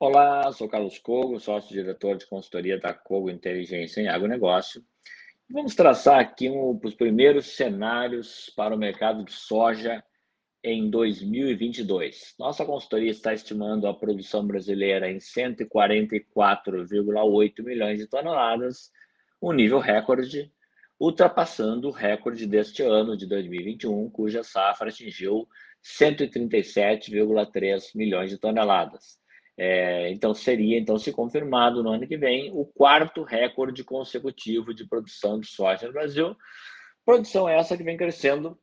Olá, sou Carlos Cogo, sócio-diretor de consultoria da Cogo Inteligência em Agronegócio. Vamos traçar aqui um, os primeiros cenários para o mercado de soja em 2022. Nossa consultoria está estimando a produção brasileira em 144,8 milhões de toneladas, um nível recorde, ultrapassando o recorde deste ano de 2021, cuja safra atingiu 137,3 milhões de toneladas. É, então, seria, então, se confirmado no ano que vem, o quarto recorde consecutivo de produção de soja no Brasil. Produção essa que vem crescendo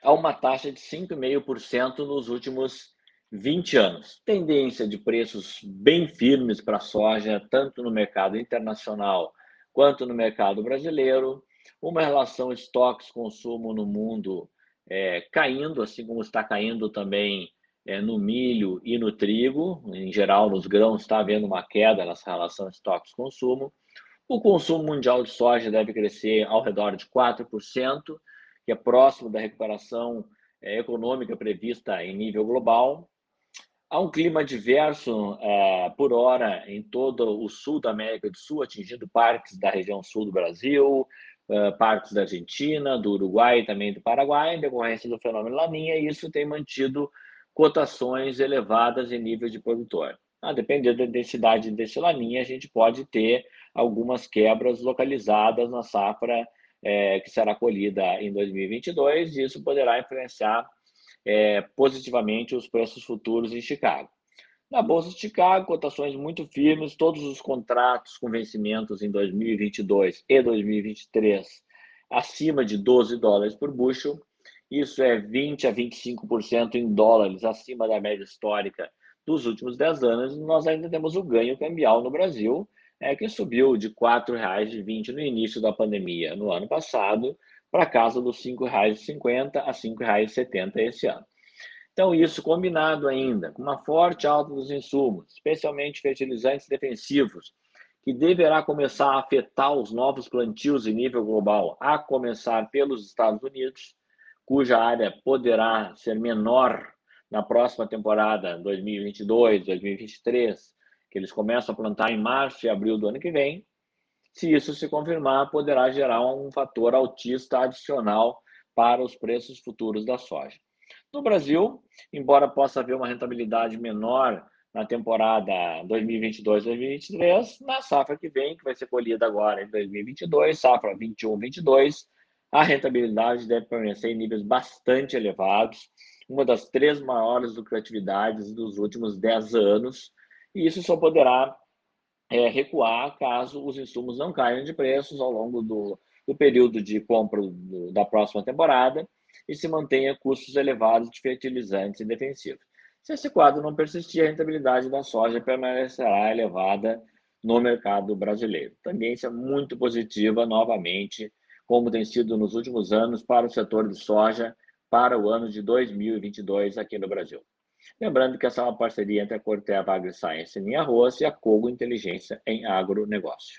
a uma taxa de 5,5% nos últimos 20 anos. Tendência de preços bem firmes para a soja, tanto no mercado internacional quanto no mercado brasileiro. Uma relação estoques-consumo no mundo é, caindo, assim como está caindo também é, no milho e no trigo, em geral nos grãos está havendo uma queda nessa relação estoques-consumo. O consumo mundial de soja deve crescer ao redor de 4%, que é próximo da recuperação é, econômica prevista em nível global. Há um clima diverso é, por hora em todo o sul da América do Sul, atingindo partes da região sul do Brasil, é, partes da Argentina, do Uruguai e também do Paraguai, em decorrência do fenômeno Laninha, e isso tem mantido cotações elevadas em nível de produtor. A depender da densidade desse laninha, a gente pode ter algumas quebras localizadas na safra é, que será colhida em 2022, e isso poderá influenciar é, positivamente os preços futuros em Chicago. Na Bolsa de Chicago, cotações muito firmes, todos os contratos com vencimentos em 2022 e 2023 acima de 12 dólares por bushel, isso é 20 a 25% em dólares acima da média histórica dos últimos 10 anos. Nós ainda temos o ganho cambial no Brasil, é, que subiu de R$ 4,20 no início da pandemia no ano passado para casa dos R$ 5,50 a R$ 5,70 esse ano. Então, isso combinado ainda com uma forte alta dos insumos, especialmente fertilizantes defensivos, que deverá começar a afetar os novos plantios em nível global, a começar pelos Estados Unidos, cuja área poderá ser menor na próxima temporada, 2022, 2023, que eles começam a plantar em março e abril do ano que vem. Se isso se confirmar, poderá gerar um fator altista adicional para os preços futuros da soja. No Brasil, embora possa haver uma rentabilidade menor na temporada 2022-2023, na safra que vem, que vai ser colhida agora em 2022, safra 21-22, a rentabilidade deve permanecer em níveis bastante elevados, uma das três maiores lucratividades dos últimos 10 anos, e isso só poderá é, recuar caso os insumos não caiam de preços ao longo do, do período de compra do, da próxima temporada e se mantenha custos elevados de fertilizantes e defensivos. Se esse quadro não persistir, a rentabilidade da soja permanecerá elevada no mercado brasileiro. Tendência muito positiva, novamente, como tem sido nos últimos anos para o setor de soja para o ano de 2022 aqui no Brasil. Lembrando que essa é uma parceria entre a Corteva AgriScience em arroz e a Cogo Inteligência em agronegócio.